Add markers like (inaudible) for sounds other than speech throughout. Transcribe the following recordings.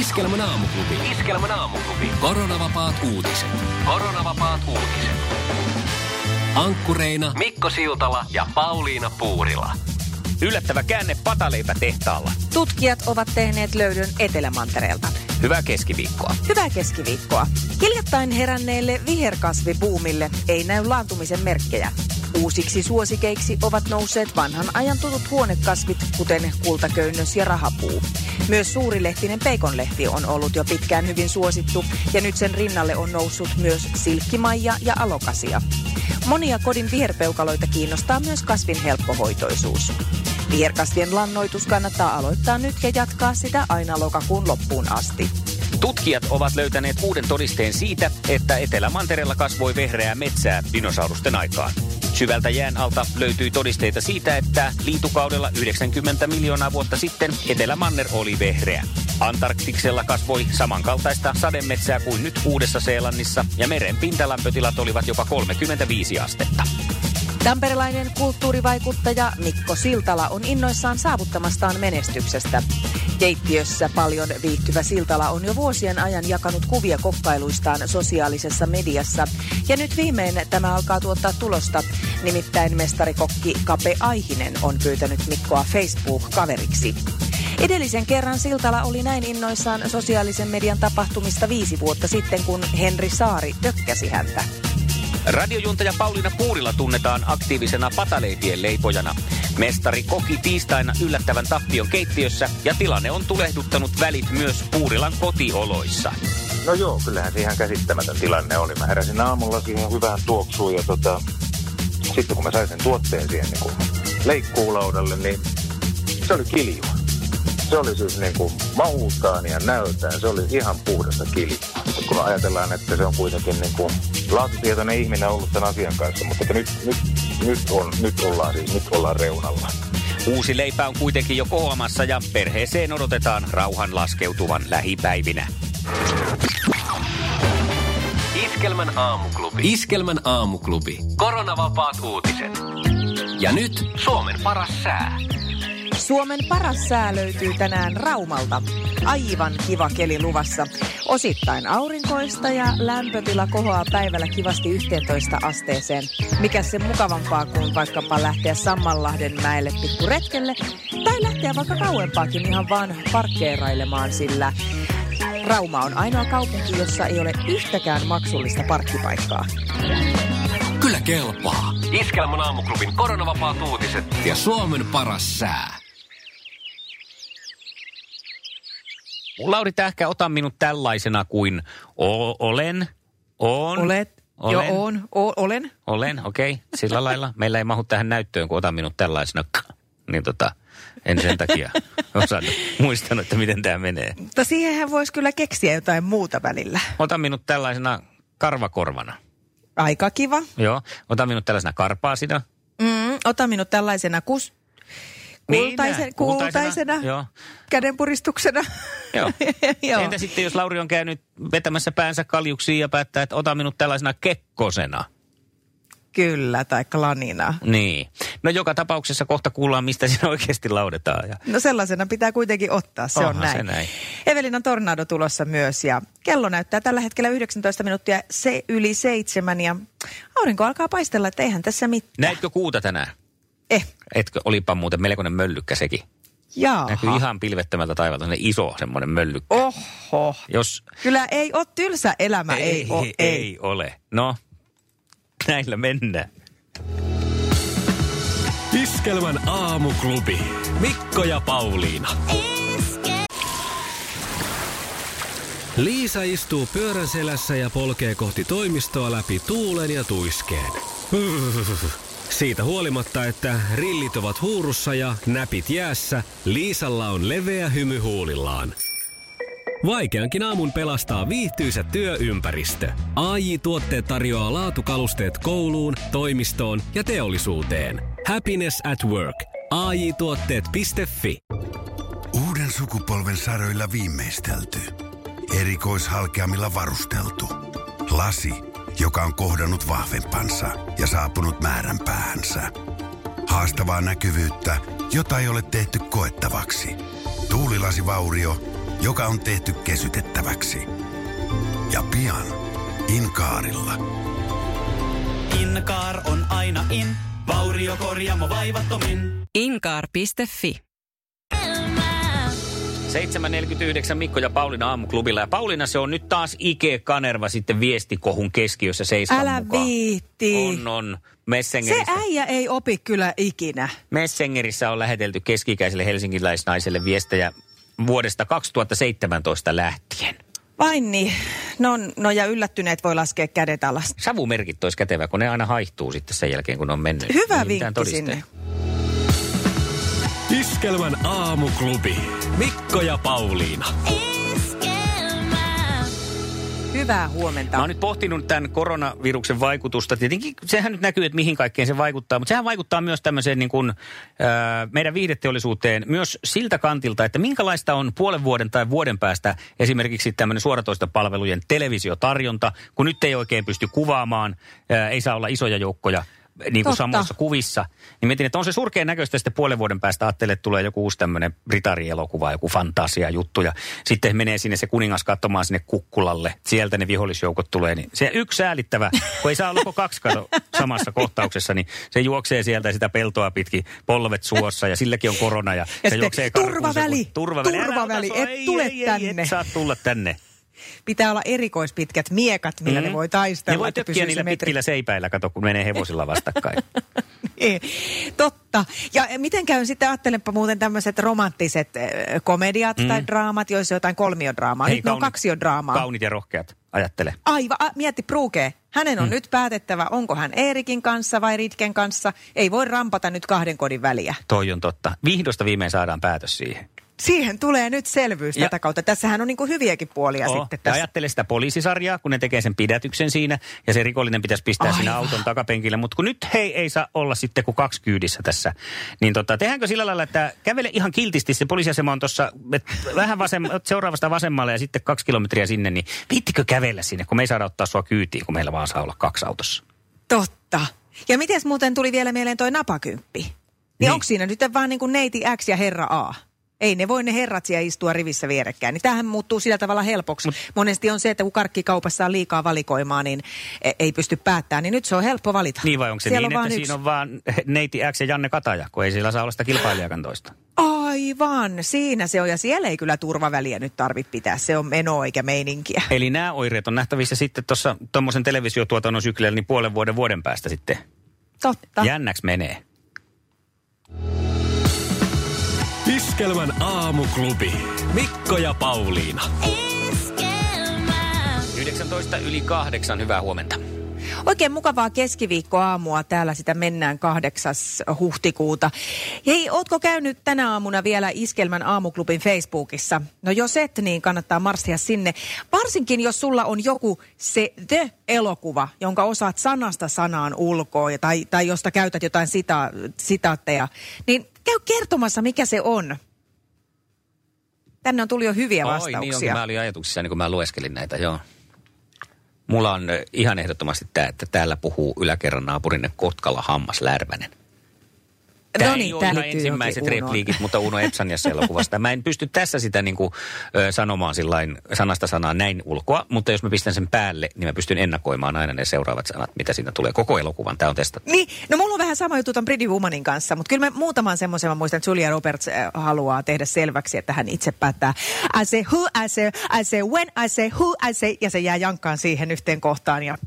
Iskelmän aamuklubi. Iskelmän aamuklubi. Koronavapaat uutiset. Koronavapaat uutiset. Ankkureina Mikko Siltala ja Pauliina Puurila. Yllättävä käänne pataleipätehtaalla. Tutkijat ovat tehneet löydön Etelämantereelta. Hyvää keskiviikkoa. Hyvää keskiviikkoa. Hiljattain heränneelle viherkasvibuumille ei näy laantumisen merkkejä. Uusiksi suosikeiksi ovat nousseet vanhan ajan tutut huonekasvit, kuten kultaköynnös ja rahapuu. Myös suurilehtinen peikonlehti on ollut jo pitkään hyvin suosittu, ja nyt sen rinnalle on noussut myös silkkimaija ja alokasia. Monia kodin viherpeukaloita kiinnostaa myös kasvin helppohoitoisuus. Viherkasvien lannoitus kannattaa aloittaa nyt ja jatkaa sitä aina lokakuun loppuun asti. Tutkijat ovat löytäneet uuden todisteen siitä, että Etelä-Mantereella kasvoi vehreää metsää dinosaurusten aikaan. Syvältä jään alta löytyi todisteita siitä, että liitukaudella 90 miljoonaa vuotta sitten Etelä-Manner oli vehreä. Antarktiksella kasvoi samankaltaista sademetsää kuin nyt Uudessa-Seelannissa ja meren pintalämpötilat olivat jopa 35 astetta. Tamperelainen kulttuurivaikuttaja Mikko Siltala on innoissaan saavuttamastaan menestyksestä. Keittiössä paljon viihtyvä Siltala on jo vuosien ajan jakanut kuvia kokkailuistaan sosiaalisessa mediassa. Ja nyt viimein tämä alkaa tuottaa tulosta. Nimittäin mestarikokki Kape Aihinen on pyytänyt Mikkoa Facebook-kaveriksi. Edellisen kerran Siltala oli näin innoissaan sosiaalisen median tapahtumista viisi vuotta sitten, kun Henri Saari tökkäsi häntä. Radiojuntaja Pauliina Puurila tunnetaan aktiivisena pataleipien leipojana. Mestari koki tiistaina yllättävän tappion keittiössä ja tilanne on tulehduttanut välit myös Puurilan kotioloissa. No joo, kyllähän se ihan käsittämätön tilanne oli. Mä heräsin aamulla siihen hyvään tuoksuun ja tota, sitten kun mä sain sen tuotteen siihen niin kuin leikkuulaudalle, niin se oli kiljua. Se oli siis niin kuin maultaan ja näöltään, se oli ihan puhdasta kiljua. Kun ajatellaan, että se on kuitenkin niin kuin laatutietoinen ihminen ollut tämän asian kanssa, mutta että nyt, nyt, nyt, on, nyt, ollaan siis, nyt ollaan reunalla. Uusi leipä on kuitenkin jo kohoamassa ja perheeseen odotetaan rauhan laskeutuvan lähipäivinä. Iskelmän aamuklubi. Iskelmän aamuklubi. Koronavapaat uutiset. Ja nyt Suomen paras sää. Suomen paras sää löytyy tänään Raumalta. Aivan kiva keli luvassa. Osittain aurinkoista ja lämpötila kohoaa päivällä kivasti 11 asteeseen. Mikä se mukavampaa kuin vaikkapa lähteä Sammanlahden mäelle pikkuretkelle tai lähteä vaikka kauempaakin ihan vaan parkkeerailemaan, sillä Rauma on ainoa kaupunki, jossa ei ole yhtäkään maksullista parkkipaikkaa. Kyllä kelpaa. Iskelmän aamuklubin koronavapaat uutiset ja Suomen paras sää. Lauri Tähkä, ota minut tällaisena kuin o- olen, on. Olet, olen, jo on, o- olen. Olen, okei, okay. sillä lailla. Meillä ei mahu tähän näyttöön, kun ota minut tällaisena. Niin tota, en sen takia osannut muistanut, että miten tämä menee. Mutta siihenhän voisi kyllä keksiä jotain muuta välillä. Ota minut tällaisena karvakorvana. Aika kiva. Joo, ota minut tällaisena karpaasina. Mm, ota minut tällaisena kus... Kultaisen, Niin, kultaisena, kultaisena, joo. kädenpuristuksena. Joo. (laughs) Joo. Entä sitten, jos Lauri on käynyt vetämässä päänsä kaljuksiin ja päättää, että ota minut tällaisena kekkosena? Kyllä, tai klanina. Niin. No joka tapauksessa kohta kuullaan, mistä siinä oikeasti laudetaan. Ja... No sellaisena pitää kuitenkin ottaa, se on Onhan näin. se näin. Evelina Tornado tulossa myös ja kello näyttää tällä hetkellä 19 minuuttia se yli seitsemän ja aurinko alkaa paistella, että eihän tässä mitään. Näitkö kuuta tänään? Eh, Etkö, olipa muuten melkoinen möllykkä sekin. jaaha. Näkyy ihan pilvettömältä taivalta semmoinen iso semmoinen möllykkä. Oho. Jos Kyllä ei ole tylsä elämä, ei, ei, ole, ei. ei ole. No, (laughs) näillä mennään. Iskelmän aamuklubi. Mikko ja Pauliina. Liisa istuu pyörän selässä ja polkee kohti toimistoa läpi tuulen ja tuiskeen. (laughs) Siitä huolimatta, että rillit ovat huurussa ja näpit jäässä, Liisalla on leveä hymy huulillaan. Vaikeankin aamun pelastaa viihtyisä työympäristö. AI Tuotteet tarjoaa laatukalusteet kouluun, toimistoon ja teollisuuteen. Happiness at work. AI Tuotteet.fi Uuden sukupolven saroilla viimeistelty. Erikoishalkeamilla varusteltu. Lasi, joka on kohdannut vahvempansa ja saapunut määränpäähänsä. Haastavaa näkyvyyttä, jota ei ole tehty koettavaksi. Tuulilasivaurio, joka on tehty kesytettäväksi. Ja pian Inkaarilla. Inkaar on aina in, vauriokorjaamo vaivattomin. Inkaar.fi 7.49 Mikko ja Pauliina aamuklubilla. Ja Pauliina se on nyt taas Ike Kanerva sitten viestikohun keskiössä seiskan Älä mukaan. viitti. On, on. Se Messengerissä, äijä ei opi kyllä ikinä. Messengerissä on lähetelty keski-ikäiselle helsinkiläisnaiselle viestejä vuodesta 2017 lähtien. Vain niin. No, no ja yllättyneet voi laskea kädet alas. Savumerkit olisi kätevä, kun ne aina haihtuu sitten sen jälkeen, kun ne on mennyt. Hyvä Ei mitään vinkki todisteita. sinne. Iskelmän aamuklubi. Mikko ja Pauliina. Hyvää huomenta. Mä oon nyt pohtinut tämän koronaviruksen vaikutusta. Tietenkin sehän nyt näkyy, että mihin kaikkeen se vaikuttaa, mutta sehän vaikuttaa myös tämmöiseen niin kuin, ää, meidän viihdeteollisuuteen myös siltä kantilta, että minkälaista on puolen vuoden tai vuoden päästä esimerkiksi tämmöinen suoratoista palvelujen televisiotarjonta, kun nyt ei oikein pysty kuvaamaan, ää, ei saa olla isoja joukkoja niin kuin samoissa kuvissa. Niin mietin, että on se surkean näköistä sitten puolen vuoden päästä ajattelee, että tulee joku uusi tämmöinen Britari-elokuva, joku fantasia juttu. Ja sitten menee sinne se kuningas katsomaan sinne kukkulalle. Sieltä ne vihollisjoukot tulee. Niin se yksi säälittävä, kun ei saa olla kaksi kato samassa kohtauksessa, niin se juoksee sieltä sitä peltoa pitkin, polvet suossa ja silläkin on korona. Ja, Ja se juoksee karkuun se, kun- turvaväli, turvaväli, Älä turvaväli, et ei, tule ei, ei, tänne. et saa tulla tänne. Pitää olla erikoispitkät miekat, millä Mm. ne voi taistella. Ne voi tökkiä niillä metri. pitkillä seipäillä, kato, kun menee hevosilla vastakkain. (laughs) Niin. Totta. Ja miten käy sitten, ajattelenpa muuten tämmöiset romanttiset äh, komediat mm. tai draamat, joissa on jotain kolmiodraamaa. Nyt ne on kaksiodraamaa. Kaunit ja rohkeat, ajattele. Aivan, a, mietti Pruke. Hänen on mm. nyt päätettävä, onko hän Eerikin kanssa vai Ritken kanssa. Ei voi rampata nyt kahden kodin väliä. Toi on totta. Vihdosta viimein saadaan päätös siihen. Siihen tulee nyt selvyys Ja- tätä kautta. Tässähän on niin hyviäkin puolia Oo. sitten tässä. ajattele sitä poliisisarjaa, kun ne tekee sen pidätyksen siinä, ja se rikollinen pitäisi pistää Aivan. Aivan. auton takapenkille. Mutta kun nyt hei ei saa olla sitten kuin kaksi kyydissä tässä, niin tota, tehdäänkö sillä lailla, että kävele ihan kiltisti, se poliisiasema on tuossa vähän vasem, seuraavasta vasemmalle ja sitten kaksi kilometriä sinne, niin viittikö kävellä sinne, kun me ei saada ottaa sua kyytiin, kun meillä vaan saa olla kaksi autossa. Totta. Ja miten muuten tuli vielä mieleen toi napakymppi? Niin, Niin. onko siinä nyt vaan niin kuin neiti X ja herra A? Ei ne voi ne herrat siellä istua rivissä vierekkäin. Niin tämähän muuttuu sillä tavalla helpoksi. Mut, Monesti on se, että kun karkkikaupassa on liikaa valikoimaa, niin e- ei pysty päättämään. Niin nyt se on helppo valita. Niin vai onko se Siellä niin, on että vaan siinä yksi. on vaan neiti X ja Janne Kataja, kun ei sillä saa olla sitä kilpailijakan toista? Aivan, siinä se on. Ja siellä ei kyllä turvaväliä nyt tarvitse pitää. Se on menoa eikä meininkiä. Eli nämä oireet on nähtävissä sitten tuossa tuommoisen televisiotuotannon sykleellä niin puolen vuoden vuoden päästä sitten. Totta. Jännäks menee. Iskelmän aamuklubi. Mikko ja Pauliina. 19 yli kahdeksan, hyvää huomenta. Oikein mukavaa keskiviikkoaamua. Täällä sitä mennään 8. huhtikuuta. Hei, ootko käynyt tänä aamuna vielä Iskelmän aamuklubin Facebookissa? No jos et, niin kannattaa marssia sinne. Varsinkin jos sulla on joku se The-elokuva, jonka osaat sanasta sanaan ulkoa ja- tai, tai josta käytät jotain sita, sitaatteja, niin käy kertomassa, mikä se on. Tänne on tullut jo hyviä Oi, vastauksia. niin onkin. Mä olin ajatuksissa, niin kun mä lueskelin näitä, joo. Mulla on ö, ihan ehdottomasti tämä, että täällä puhuu yläkerran naapurinne Kotkala Hammas Lärvänen. Tämä No ei niin, liittyy ensimmäiset repliikit, mutta Uno Epsaniassa elokuvasta. Mä en pysty tässä sitä niin kuin, ö, sanomaan sillain sanasta sanaa näin ulkoa, mutta jos mä pistän sen päälle, niin mä pystyn ennakoimaan aina ne seuraavat sanat, mitä siinä tulee koko elokuvan. Tämä on testattu. Niin, no mulla on vähän sama juttu ton Pretty Womanin kanssa, mutta kyllä mä muutaman semmoisen, mä muistan, että Julia Roberts äh, haluaa tehdä selväksi, että hän itse päättää I say who, I say, I say when, I say who, I say, ja se jää jankkaan siihen yhteen kohtaan ja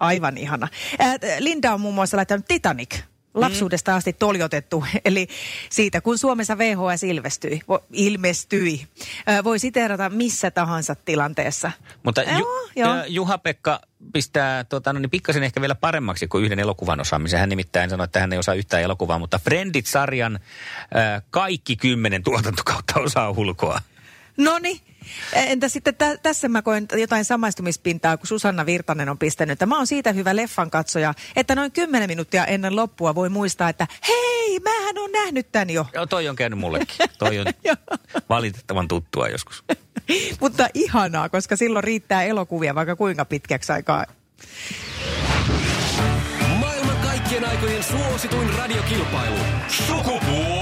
aivan ihana. Äh, Linda on muun muassa laittanut Titanic. Lapsuudesta asti toljotettu, (laughs) eli siitä kun Suomessa VHS ilmestyi, vo, ilmestyi äh, voi siteerata missä tahansa tilanteessa. Mutta Joo, Ju- joo. ö, Juha-Pekka pistää tota, no niin pikkasen ehkä vielä paremmaksi kuin yhden elokuvan osaamisen. Hän nimittäin sanoi, että hän ei osaa yhtään elokuvaa, mutta Friendit-sarjan ö, kaikki kymmenen tuotantokautta osaa ulkoa. No niin, Entä sitten tä- tässä mä koen jotain samaistumispintaa, kun Susanna Virtanen on pistänyt. Että mä oon siitä hyvä leffan katsoja, että noin 10 minuuttia ennen loppua voi muistaa, että hei, mähän on nähnyt tän jo. Joo, toi on käynyt mullekin. Toi on (laughs) valitettavan tuttua joskus. (laughs) Mutta ihanaa, koska silloin riittää elokuvia vaikka kuinka pitkäksi aikaa. Maailman kaikkien aikojen suosituin radiokilpailu. Sukupuolten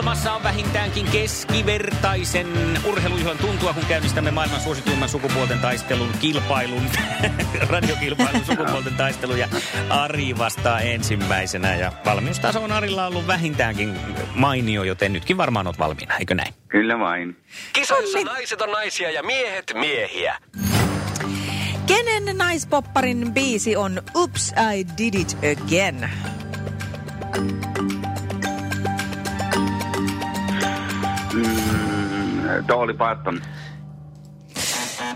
Ilmassa on vähintäänkin keskivertaisen urheilujuhlan tuntua, kun käynnistämme maailman suosituimman sukupuolten taistelun kilpailun, (laughs) radiokilpailun sukupuolten taistelun ja Ari vastaa ensimmäisenä ja valmiustaso on Arilla ollut vähintäänkin mainio, joten nytkin varmaan olet valmiina, eikö näin? Kyllä vain. Kisoissa naiset on naisia ja miehet miehiä. Kenen naispopparin biisi on Oops, I Did It Again? Dolly Parton.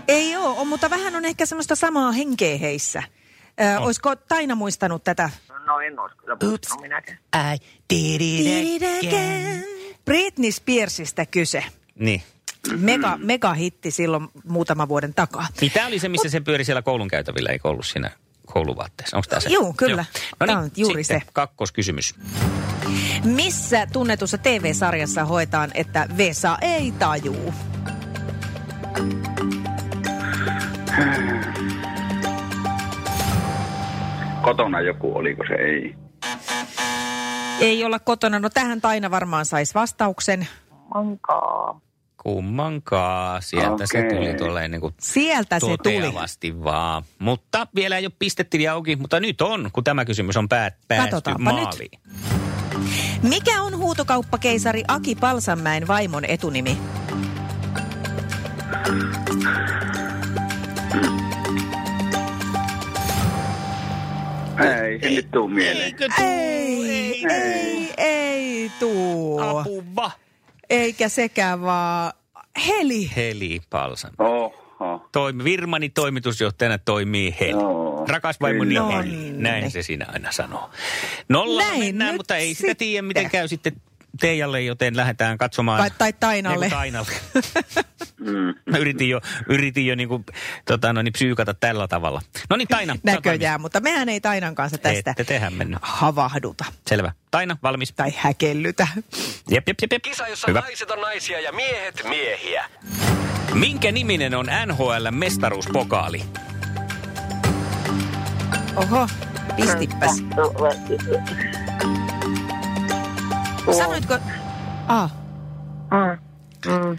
Ei oo, on, mutta vähän on ehkä semmoista samaa henkeä heissä. Ö, olisiko Taina muistanut tätä? No en olisi kyllä muistanut minäkään. I did Did it again. Britney Spearsista kyse. Niin. Mega, mega hitti silloin muutaman vuoden takaa. Niin tämä oli se, missä se pyöri siellä koulun käytävillä, eikö ollut siinä kouluvaatteessa? Onko tämä se? Juu, kyllä. No Tää niin, on juuri sitten se. kakkoskysymys. Missä tunnetussa TV-sarjassa hoetaan, että Vesa ei tajuu? Kotona joku, oliko se ei? Ei olla kotona. No tähän Taina varmaan saisi vastauksen. Mankaa. Kummankaan. Sieltä se Okei. tuli tuolla niin kuin Sieltä se tuli. vaan. Mutta vielä ei ole pistetili auki, mutta nyt on, kun tämä kysymys on päät, päästy Katsotaanpa nyt. Mikä on huutokauppakeisari Aki Palsanmäen vaimon etunimi? Ei se nyt tuu mieleen. Eikö tuu? Ei, ei, ei tuu. Apuva. Eikä sekään vaan Heli. Heli Palsan. Oho. Toimi, Virmani toimitusjohtajana toimii Heli. Joo, Rakas vaimoni kyllä. Heli. Nonni. Näin se siinä aina sanoo. Nolla Näin mennään, nyt mutta ei sitä tiedä, miten käy sitten Teijalle, joten lähdetään katsomaan. Tai, tai Tainalle. Kun Tainalle. Mm. Mä yritin jo, yritin jo niinku, tota, no, niin psyykata tällä tavalla. No niin, Taina. Näköjään, mutta mehän ei Tainan kanssa tästä Ette tehän mennyt. havahduta Selvä. Taina, valmis. tai häkellytä. Jep, jep, jep, jep. Kisa, jossa Hyvä. naiset on naisia ja miehet miehiä. Minkä niminen on NHL mestaruuspokaali? Oho, pistippäs. Sanoitko... Ah, Mm, mm.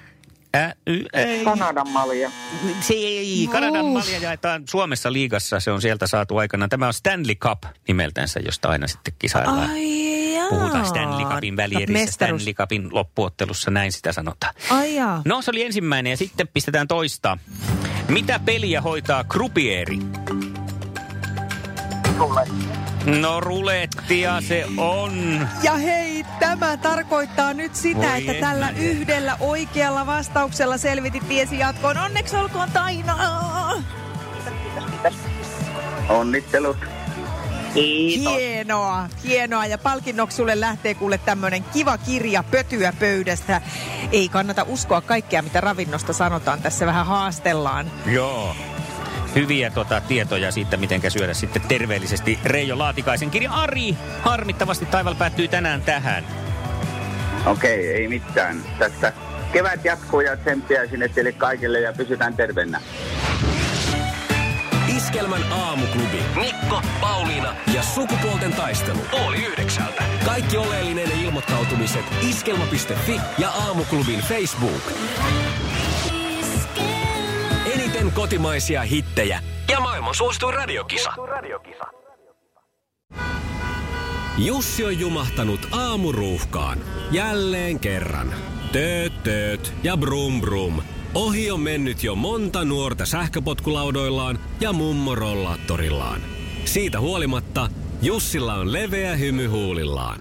Ä, y, ei. Kanadan malja. Se ei. Kanadan malja jaetaan Suomessa liigassa. Se on sieltä saatu aikana. Tämä on Stanley Cup nimeltänsä, josta aina sitten kisaillaan. ai jaa. Puhutaan Stanley Cupin välierissä, Mestaruus. Stanley Cupin loppuottelussa, näin sitä sanotaan. Ai jaa. No, se oli ensimmäinen ja sitten pistetään toista. Mitä peliä hoitaa Krupieri? No, rulettia se on. Ja hei, tämä tarkoittaa nyt sitä, Voi että tällä ennä. yhdellä oikealla vastauksella selvitit tiesi jatkoon. Onneksi olkoon Taina! Onnittelut. Kiitos. Hienoa, hienoa. Ja palkinnoksi sulle lähtee kuule tämmönen kiva kirja pötyä pöydästä. Ei kannata uskoa kaikkea, mitä ravinnosta sanotaan. Tässä vähän haastellaan. Joo. Hyviä tota, tietoja siitä, miten syödä sitten terveellisesti. Reijo Laatikaisen kirja Ari. Harmittavasti taival päättyy tänään tähän. Okei, ei mitään. Tästä kevät jatkuu ja tsemppiä sinne teille kaikille ja pysytään terveenä. Iskelmän aamuklubi. Mikko, Pauliina ja sukupuolten taistelu. Oli yhdeksältä. Kaikki oleellinen ilmoittautumiset iskelma.fi ja aamuklubin Facebook. Eniten kotimaisia hittejä ja maailman suosituin radiokisa. Jussi on jumahtanut aamuruuhkaan. Jälleen kerran. Tööt, tööt ja brum brum. Ohi on mennyt jo monta nuorta sähköpotkulaudoillaan ja mummorollaattorillaan. Siitä huolimatta Jussilla on leveä hymy huulillaan.